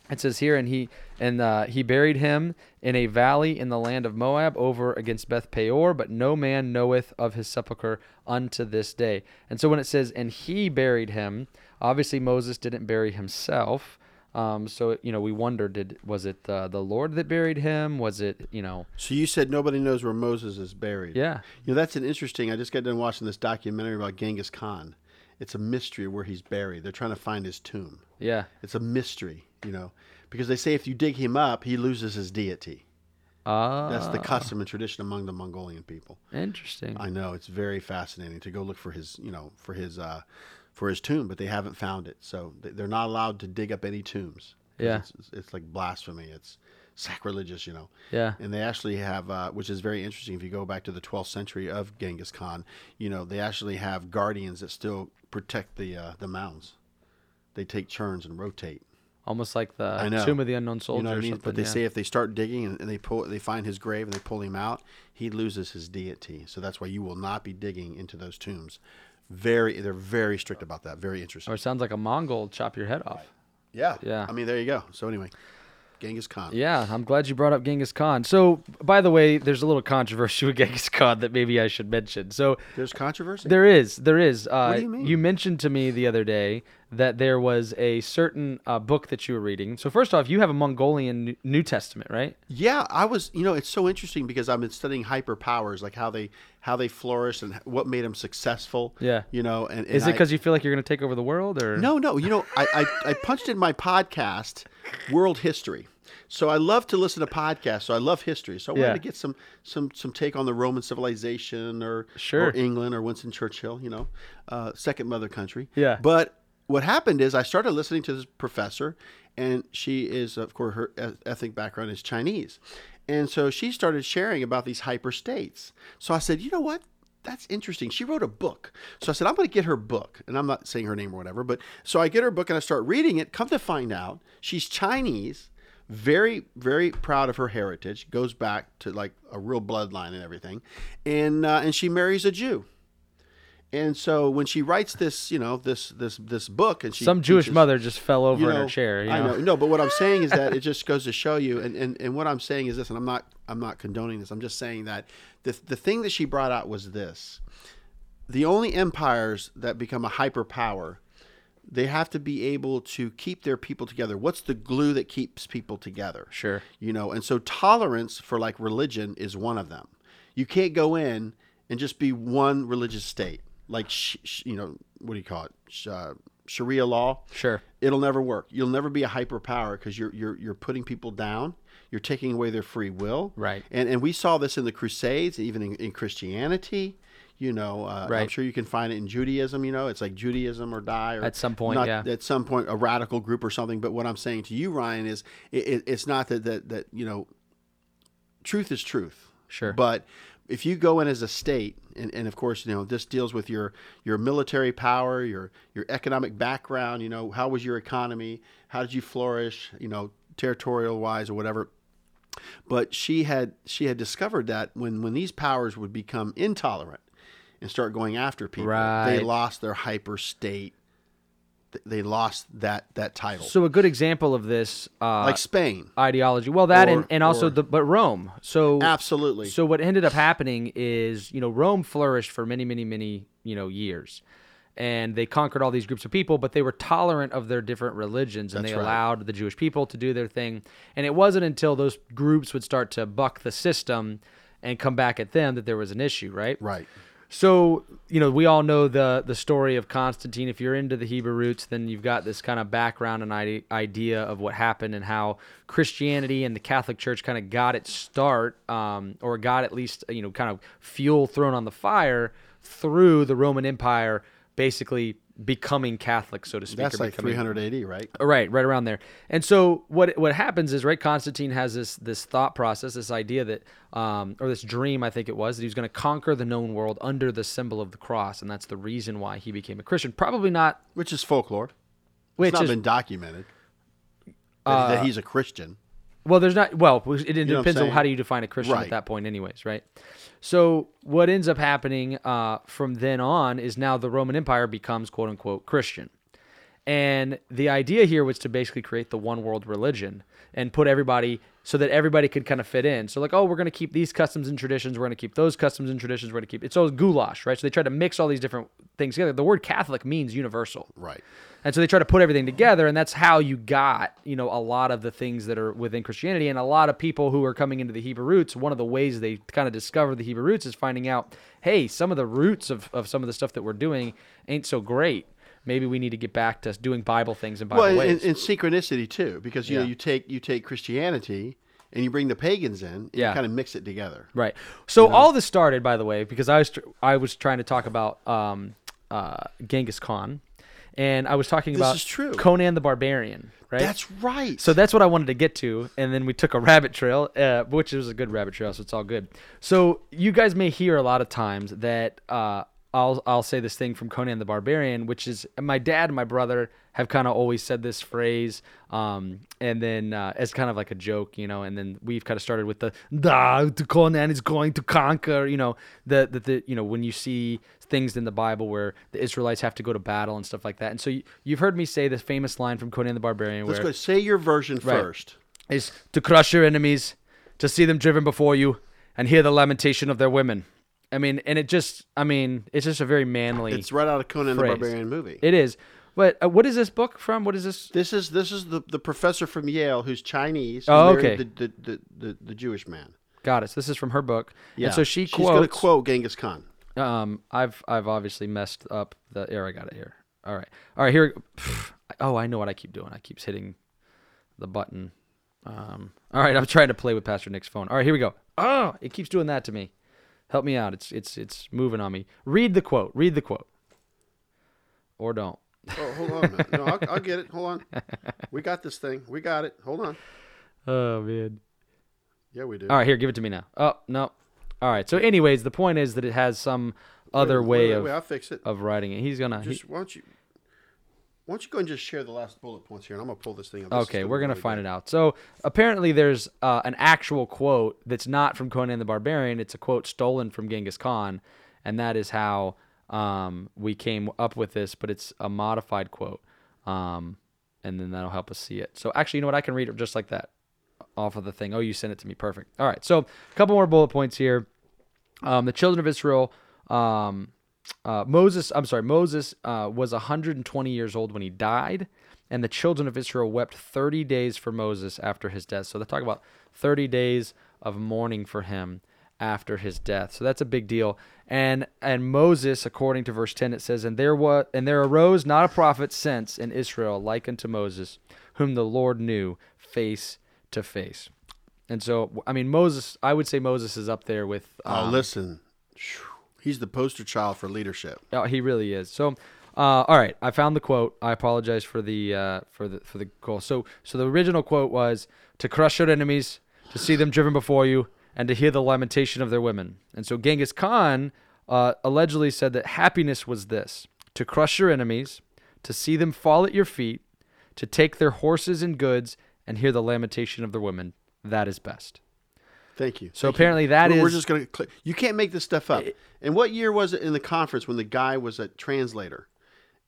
It says here, and he and uh, he buried him in a valley in the land of Moab, over against Beth Peor. But no man knoweth of his sepulchre unto this day. And so when it says, and he buried him, obviously Moses didn't bury himself. Um, so you know, we wonder, did was it uh, the Lord that buried him? Was it you know? So you said nobody knows where Moses is buried. Yeah. You know, that's an interesting. I just got done watching this documentary about Genghis Khan. It's a mystery where he's buried. They're trying to find his tomb. Yeah. It's a mystery, you know, because they say if you dig him up, he loses his deity. Ah, That's the custom and tradition among the Mongolian people. interesting. I know it's very fascinating to go look for his, you know, for his, uh, for his tomb, but they haven't found it. So they- they're not allowed to dig up any tombs. Yeah. it's, it's, it's like blasphemy. It's sacrilegious, you know. Yeah. And they actually have, uh, which is very interesting. If you go back to the 12th century of Genghis Khan, you know, they actually have guardians that still protect the uh, the mounds. They take turns and rotate. Almost like the. Tomb of the Unknown Soldier You know what I mean? But they yeah. say if they start digging and, and they pull, they find his grave and they pull him out, he loses his deity. So that's why you will not be digging into those tombs. Very, they're very strict about that. Very interesting. Or it sounds like a Mongol chop your head off. Yeah, Yeah. I mean, there you go. So anyway, Genghis Khan. Yeah, I'm glad you brought up Genghis Khan. So, by the way, there's a little controversy *laughs* with Genghis Khan that maybe I should mention. So, There's controversy. there is, there is. Uh, do you mean? mentioned to me the other day that there was a certain uh, book that you were reading. So, first off, you have a Mongolian New- Testament, right? Yeah, I was. You know, it's so interesting because I've been studying hyperpowers, like how they how they flourished and what made them successful. Yeah. You know, and, and Is it because you feel like you're going to take over the world, or No, no. You know, I, I, I punched in my podcast, World History. So I love to listen to podcasts. So I love history. So I wanted Yeah. to get some some some take on the Roman civilization or Sure. or England or Winston Churchill. You know, uh, second mother country. Yeah. But what happened is I started listening to this professor, and she is of course her ethnic background is Chinese, and so she started sharing about these hyper states. So I said, you know what? That's interesting. She wrote a book. So I said, I'm going to get her book. And I'm not saying her name or whatever, but so I get her book and I start reading it. Come to find out, she's Chinese, very, very proud of her heritage, goes back to like a real bloodline and everything. And, uh, and she marries a Jew. And so when she writes this, you know, this this this book, and she some Jewish teaches- mother just fell over you in her chair? You I know? know. No, but what I'm saying is that it just goes to show you, and, and, and what I'm saying is this, and I'm not I'm not condoning this. I'm just saying that the the thing that she brought out was this: the only empires that become a hyperpower, they have to be able to keep their people together. What's the glue that keeps people together? Sure. You know, and so tolerance for like religion is one of them. You can't go in and just be one religious state, like sh- sh- you know, what do you call it, sh- uh, Sharia law Sure. it'll never work. You'll never be a hyperpower because you're you're you're putting people down. You're taking away their free will. Right. And and we saw this in the Crusades, even in, in Christianity. You know, uh, I'm sure you can find it in Judaism. You know, it's like Judaism or die. Or At some point, not- yeah. At some point, a radical group or something. But what I'm saying to you, Ryan, is it, it, it's not that that that you know, truth is truth. Sure. But if you go in as a state, and, and of course, you know, this deals with your your military power, your your economic background, you know, how was your economy? How did you flourish, you know, territorial wise or whatever. But she had she had discovered that when when these powers would become intolerant and start going after people, Right. they lost their hyper state. Th- They lost that that title. So a good example of this, uh, like Spain. ideology. Well, that and, and also or- the but Rome. So Absolutely. So what ended up happening is you know Rome flourished for many many many you know years, and they conquered all these groups of people, but they were tolerant of their different religions and That's they right. allowed the Jewish people to do their thing. And it wasn't until those groups would start to buck the system and come back at them that there was an issue, right? Right. So, you know, we all know the the story of Constantine. If you're into the Hebrew roots, then you've got this kind of background and idea of what happened and how Christianity and the Catholic Church kind of got its start, um, or got at least you know kind of fuel thrown on the fire through the Roman Empire, basically becoming Catholic, so to speak. That's like becoming- 300 AD, right? Right, right around there. And so what what happens is right Constantine has this this thought process, this idea that um, or this dream I think it was that he was going to conquer the known world under the symbol of the cross and that's the reason why he became a Christian. Probably not Which is folklore. which it's not is Uh, been documented that, that he's a Christian. Well, there's not. Well, it, depends on how do you define a Christian Right. at that point, anyways, right? So what ends up happening uh, from then on is now the Roman Empire becomes quote unquote Christian, and the idea here was to basically create the one world religion and put everybody so that everybody could kind of fit in. So like, oh, we're going to keep these customs and traditions, we're going to keep those customs and traditions, we're going to keep it's all goulash, right? So they try to mix all these different things together. The word Catholic means universal, Right. And so they try to put everything together, and that's how you got, you know, a lot of the things that are within Christianity. And a lot of people who are coming into the Hebrew roots, one of the ways they kind of discover the Hebrew roots is finding out, hey, some of the roots of, of some of the stuff that we're doing ain't so great. Maybe we need to get back to doing Bible things and Bible Well, and, ways. and synchronicity too, because you know you take you take Christianity and you bring the pagans in, and Yeah. you kind of mix it together. Right. So all this started, by the way, because I was tr- I was trying to talk about um, uh, Genghis Khan, and I was talking This about is true. Conan the Barbarian. Right. That's right. So that's what I wanted to get to, and then we took a rabbit trail, uh, which was a good rabbit trail, so it's all good. So you guys may hear a lot of times that uh, I'll I'll say this thing from Conan the Barbarian, which is my dad and my brother have kind of always said this phrase, um, and then uh, as kind of like a joke, you know, and then we've kind of started with the "Da, Conan is going to conquer," you know, the, the the you know when you see things in the Bible where the Israelites have to go to battle and stuff like that, and so you, you've heard me say this famous line from Conan the Barbarian, Let's where go. Say your version Right. first. is to crush your enemies, to see them driven before you, and hear the lamentation of their women. I mean, and it just, I mean, it's just a very manly. It's right out of Conan phrase. the Barbarian movie. It is. But uh, what is this book from? What is this? this is this is the, the professor from Yale who's Chinese. Oh, okay. The, the, the, the, the Jewish man. Got it. So this is from her book. Yeah. And so she She's going to quote Genghis Khan. Um, I've I've obviously messed up the. Here I got it here. All right. All right. Here. Oh, I know what I keep doing. I keep hitting the button. Um. All right. I'm trying to play with Pastor Nick's phone. All right. Here we go. Oh, it keeps doing that to me. Help me out. It's it's it's moving on me. Read the quote. Read the quote. Or don't. Oh, hold on a. No, I'll, I'll get it. Hold on. We got this thing. We got it. Hold on. *laughs* Oh man. Yeah, we do. All right. Here. Give it to me now. Oh no. All right. So, anyways, the point is that it has some other Wait, way wait, of wait, I'll fix it. of writing it. He's gonna. he- why don't you why don't you go and just share the last bullet points here, and I'm gonna pull this thing up. This Okay, we're gonna find good. it out. So apparently, there's uh, an actual quote that's not from Conan the Barbarian. It's a quote stolen from Genghis Khan, and that is how um, we came up with this. But it's a modified quote, um, and then that'll help us see it. So actually, you know what? I can read it just like that off of the thing. Oh, you sent it to me. Perfect. All right. So a couple more bullet points here. Um, the children of Israel. Um, uh, Moses, I'm sorry, Moses uh, was 120 years old when he died, and the children of Israel wept 30 days for Moses after his death. So they talk about 30 days of mourning for him after his death. So that's a big deal. And and Moses, according to verse 10, it says, and there was and there arose not a prophet since in Israel like unto Moses, whom the Lord knew face to face. And so, I mean, Moses, I would say Moses is up there with. Oh, um, listen. He's the poster child for leadership. Oh, he really is. So, uh, all right, I found the quote. I apologize for the uh, for the for the call. So, so the original quote was to crush your enemies, to see them driven before you, and to hear the lamentation of their women. And so Genghis Khan uh, allegedly said that happiness was this: to crush your enemies, to see them fall at your feet, to take their horses and goods, and hear the lamentation of their women. That is best. Thank you. So Thank you. apparently that we're, we're just gonna. Cl- you can't make this stuff up. And what year was it in the conference when the guy was a translator,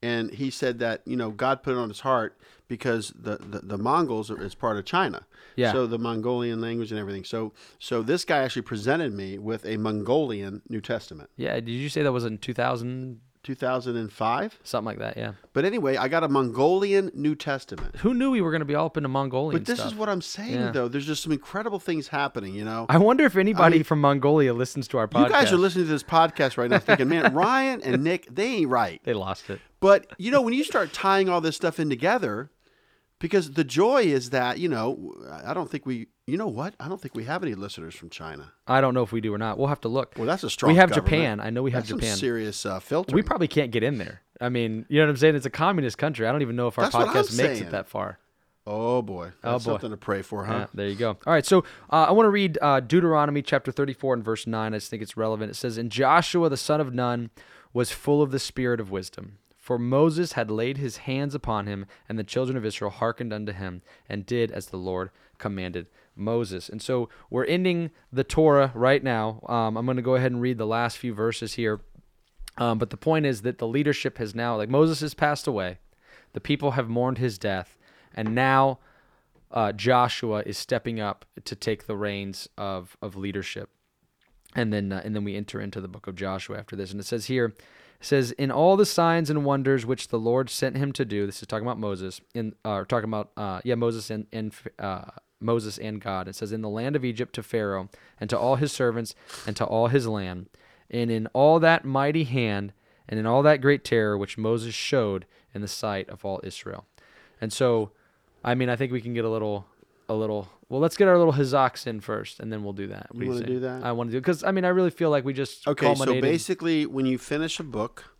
and he said that you know God put it on his heart because the the, the Mongols are, is part of China. Yeah. So the Mongolian language and everything. So so this guy actually presented me with a Mongolian New Testament. Yeah. Did you say that was in 2000? 2005. Something like that, yeah. But anyway, I got a Mongolian New Testament. Who knew we were going to be all up into Mongolian But this stuff? is what I'm saying, Yeah. though. There's just some incredible things happening, you know? I wonder if anybody mean- from Mongolia listens to our podcast. You guys are listening to this podcast right now thinking, man, Ryan and Nick, they ain't right. *laughs* They lost it. But, you know, when you start tying all this stuff in together, because the joy is that, you know, I don't think we, you know what? I don't think we have any listeners from China. I don't know if we do or not. We'll have to look. Well, that's a strong We have government. Japan. I know we have That's some Japan. serious uh, filter. We probably can't get in there. I mean, you know what I'm saying? It's a communist country. I don't even know if our That's podcast makes saying. it that far. Oh, boy. Oh, That's boy. something to pray for, huh? Yeah, there you go. All right, so uh, I want to read uh, Deuteronomy chapter 34 and verse 9. I just think it's relevant. It says, And Joshua the son of Nun was full of the spirit of wisdom. For Moses had laid his hands upon him, and the children of Israel hearkened unto him, and did as the Lord commanded Moses. And so we're ending the Torah right now. Um, I'm going to go ahead and read the last few verses here. Um, but the point is that the leadership has now, like Moses has passed away, the people have mourned his death, and now uh, Joshua is stepping up to take the reins of of leadership, and then uh, and then we enter into the book of Joshua after this, and it says here, says in all the signs and wonders which the Lord sent him to do. This is talking about Moses in uh, talking about uh, yeah Moses and and uh, Moses and God. It says in the land of Egypt to Pharaoh and to all his servants and to all his land, and in all that mighty hand and in all that great terror which Moses showed in the sight of all Israel. And so, I mean, I think we can get a little, a little. Well, let's get our little hazaks in first, and then we'll do that. What You wanna say? do that? I want to do because I mean, I really feel like we just Okay, so basically, when you finish a book,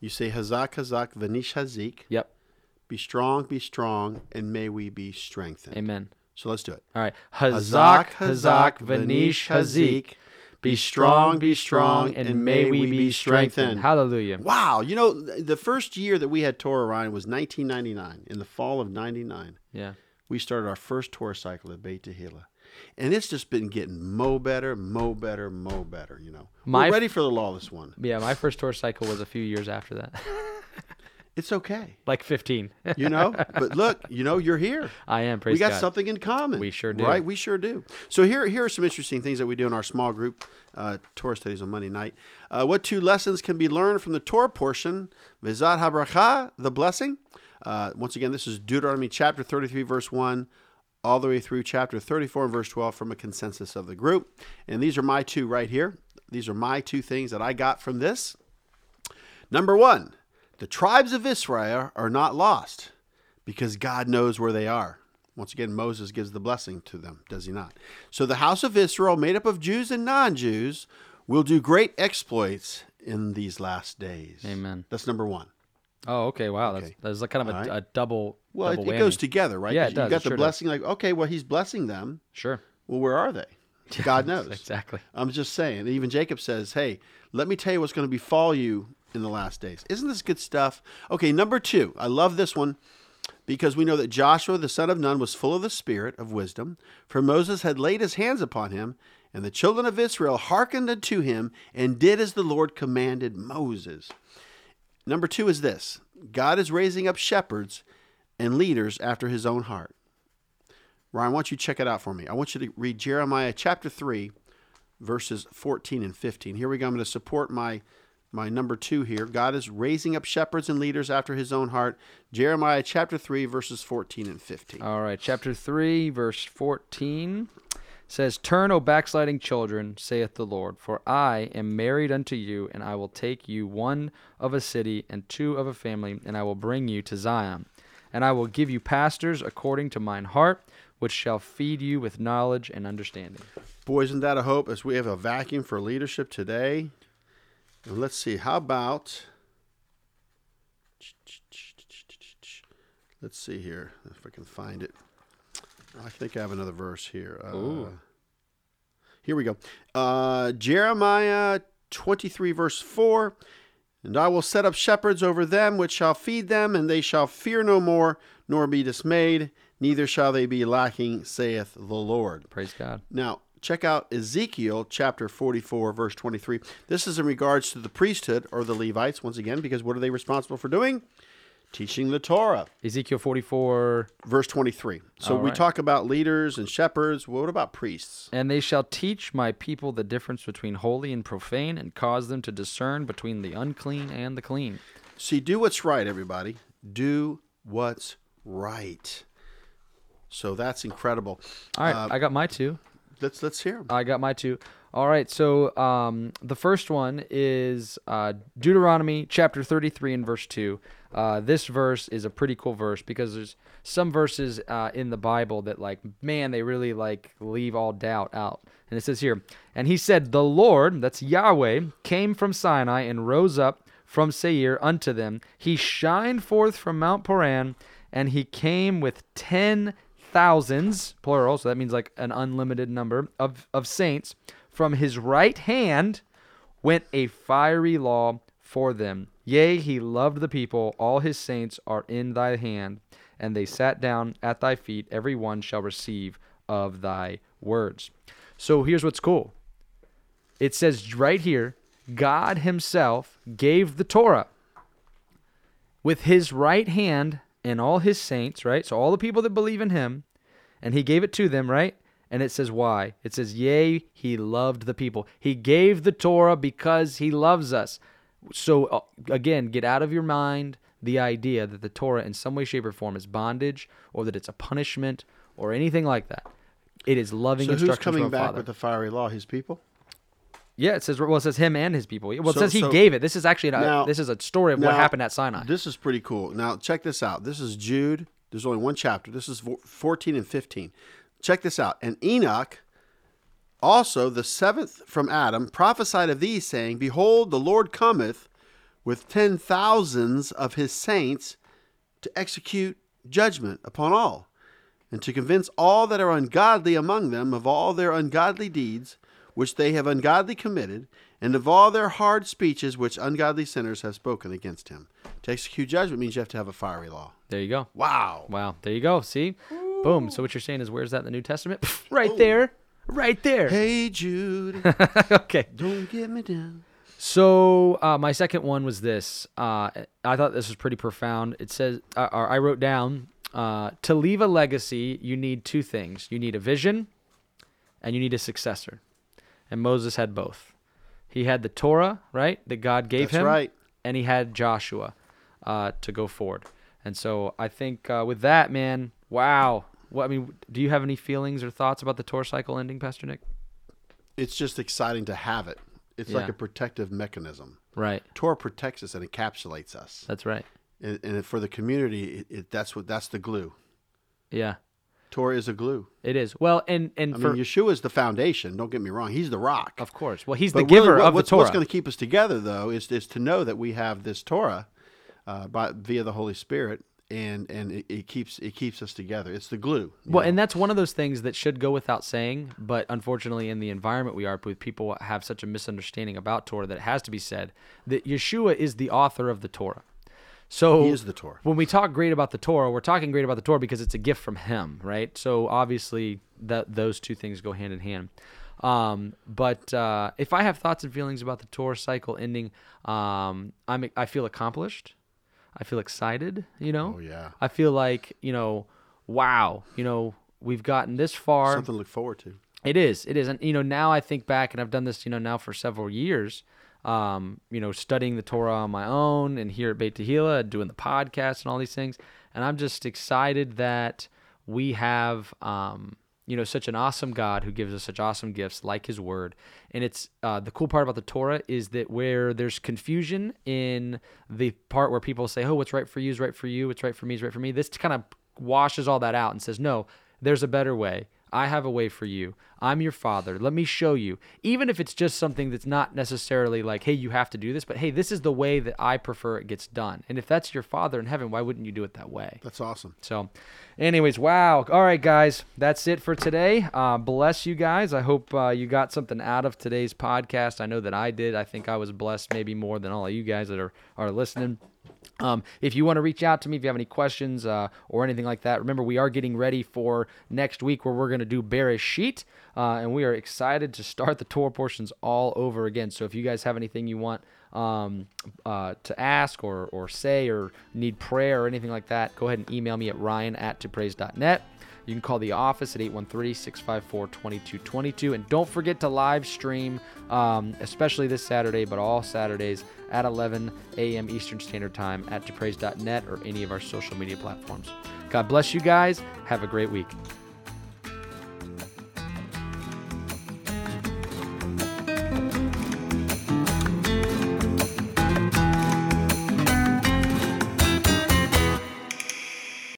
you say Hazak, Hazak, Vanish Hazik. Yep. Be strong, be strong, and may we be strengthened. Amen. So let's do it. All right. Hazak, Hazak, Vanish, Hazik. Be strong, be strong, and may we be strengthened. Hallelujah. Wow, you know, the first year that we had Torah Ryan was 1999. In the fall of 99, Yeah. We started our first Torah cycle at Beit Tehillah. And it's just been getting mo better, mo better, mo better, you know. My We're ready for the lawless one. Yeah. My first Torah cycle was a few years after that, *laughs* It's okay, like 15. *laughs* you know. but look, you know, you're here. I am. Praise we got God. something in common. We sure do. Right? We sure do. So here, here are some interesting things that we do in our small group uh, Torah studies on Monday night. Uh, what two lessons can be learned from the Torah portion? Vizat habracha, the blessing. Uh, once again, this is Deuteronomy chapter 33, verse 1, all the way through chapter 34 and verse 12 from a consensus of the group. And these are my two right here. These are my two things that I got from this. Number one, the tribes of Israel are not lost because God knows where they are. Once again, Moses gives the blessing to them, does he not? So the house of Israel, made up of Jews and non Jews, will do great exploits in these last days. Amen. That's number one. Oh, okay. Wow. That's Okay. that's like kind of a, right. a double. Well, it, double it goes together, right? Yeah, it does. You got It the sure does. blessing, like, okay, well, he's blessing them. Sure. Well, where are they? *laughs* God knows. Exactly. I'm just saying. Even Jacob says, "Hey, let me tell you what's going to befall you in the last days." Isn't this good stuff? Okay, number two. I love this one because we know that Joshua the son of Nun was full of the spirit of wisdom, for Moses had laid his hands upon him, and the children of Israel hearkened unto him and did as the Lord commanded Moses. Number two is this: God is raising up shepherds and leaders after His own heart. Ryan, why don't you check it out for me? I want you to read Jeremiah chapter 3, verses 14 and 15. Here we go. I'm going to support my, my number two here. God is raising up shepherds and leaders after his own heart. Jeremiah chapter 3, verses 14 and 15. All right, chapter 3, verse 14 says, Turn, O backsliding children, saith the Lord, for I am married unto you, and I will take you one of a city and two of a family, and I will bring you to Zion. And I will give you pastors according to mine heart, which shall feed you with knowledge and understanding. Boy, isn't that a hope as we have a vacuum for leadership today? And let's see, how about. Let's see here if I can find it. I think I have another verse here. Uh, Here we go. Uh, Jeremiah 23, verse 4. And I will set up shepherds over them, which shall feed them, and they shall fear no more, nor be dismayed, neither shall they be lacking, saith the Lord. Praise God. Now, check out Ezekiel chapter 44, verse 23. This is in regards to the priesthood or the Levites, once again, because what are they responsible for doing? Teaching the Torah. Ezekiel 44 Verse 23. So All we right. talk about leaders and shepherds. What about priests? And they shall teach my people the difference between holy and profane, and cause them to discern between the unclean and the clean. See, do what's right, everybody. Do what's right. So that's incredible. All right, Uh, I got my two. let's let's hear 'em. I got my two. All right, so um, the first one is uh, Deuteronomy chapter 33 and verse 2. Uh, this verse is a pretty cool verse because there's some verses uh, in the Bible that, like, man, they really like leave all doubt out. And it says here, and he said, The Lord, that's Yahweh, came from Sinai and rose up from Seir unto them. He shined forth from Mount Paran, and he came with ten thousands, plural, so that means like an unlimited number of, of saints. From his right hand went a fiery law for them. Yea, he loved the people. All his saints are in thy hand, and they sat down at thy feet. Every one shall receive of thy words. So here's what's cool. It says right here, God himself gave the Torah with his right hand and all his saints, right? So all the people that believe in him, and he gave it to them, right? And it says why? It says, Yea, he loved the people. He gave the Torah because he loves us. So uh, again, get out of your mind the idea that the Torah in some way, shape, or form is bondage or that it's a punishment or anything like that. It is loving So who's coming from back father. with the fiery law? His people. yeah, it says well, it says him and his people. Well, it So- says he so- gave it. This is actually a, this is a story of what happened at Sinai. This is pretty cool. Now check this out. This is Jude. There's only one chapter. This is 14 and 15. Check this out. And Enoch, also the seventh from Adam, prophesied of these, saying, Behold, the Lord cometh with ten thousands of his saints to execute judgment upon all, and to convince all that are ungodly among them of all their ungodly deeds which they have ungodly committed, and of all their hard speeches which ungodly sinners have spoken against him. To execute judgment means you have to have a fiery law. there you go. Wow. Wow, there you go. See, boom. So what you're saying is, where's that in the New Testament? *laughs* right there, right there. Hey Jude, *laughs* okay. don't get me down. So uh, my second one was this. Uh, I thought this was pretty profound. It says, uh, or I wrote down, uh, to leave a legacy, you need two things. You need a vision, and you need a successor. And Moses had both. He had the Torah, right, that God gave That's him, right. and he had Joshua uh, to go forward. And so I think uh, with that, man, wow. Well, I mean, do you have any feelings or thoughts about the Torah cycle ending, Pastor Nick? It's just exciting to have it. It's like a protective mechanism. Right. Torah protects us and encapsulates us, That's right. and, and for the community, it, it, that's what that's the glue. Yeah, Torah is a glue. it is. Well, and and I for mean, Yeshua is the foundation. Don't get me wrong; he's the rock. Of course. Well, he's But the really, giver what- of what's, the Torah. What's going to keep us together, though, is is to know that we have this Torah uh, by via the Holy Spirit, and and it, it keeps it keeps us together. It's the glue. well, know? and that's one of those things that should go without saying, but unfortunately, in the environment we are, with people have such a misunderstanding about Torah that it has to be said that Yeshua is the author of the Torah. So He is the Torah. When we talk great about the Torah, we're talking great about the Torah because it's a gift from Him, right? So obviously, that those two things go hand in hand. Um, but uh, if I have thoughts and feelings about the Torah cycle ending, um, I'm I feel accomplished. I feel excited. You know. Oh, yeah. I feel like you know, wow. You know, we've gotten this far. something to look forward to. It is. It is. And, you know, now I think back, and I've done this, you know, now for several years, um, you know, studying the Torah on my own and here at Beit Tehillah, doing the podcast and all these things. And I'm just excited that we have, um, you know, such an awesome God who gives us such awesome gifts like his word. And it's uh, the cool part about the Torah is that where there's confusion in the part where people say, oh, what's right for you is right for you, what's right for me is right for me, this kind of washes all that out and says, no, there's a better way. I have a way for you. I'm your father. Let me show you. Even if it's just something that's not necessarily like, hey, you have to do this, but hey, this is the way that I prefer it gets done. And if that's your father in heaven, why wouldn't you do it that way? That's awesome. So, anyways, wow. All right, guys, that's it for today. Uh, bless you guys. I hope uh, you got something out of today's podcast. I know that I did. I think I was blessed maybe more than all of you guys that are, are listening. Um, if you want to reach out to me, if you have any questions uh, or anything like that, remember we are getting ready for next week where we're going to do Bereshit, uh, and we are excited to start the Torah portions all over again. So if you guys have anything you want um, uh, to ask or, or say or need prayer or anything like that, go ahead and email me at ryan at topraise.net. You can call the office at 813 654 2222. And don't forget to live stream, um, especially this Saturday, but all Saturdays at 11 a.m. Eastern Standard Time at topraise.net or any of our social media platforms. God bless you guys. Have a great week.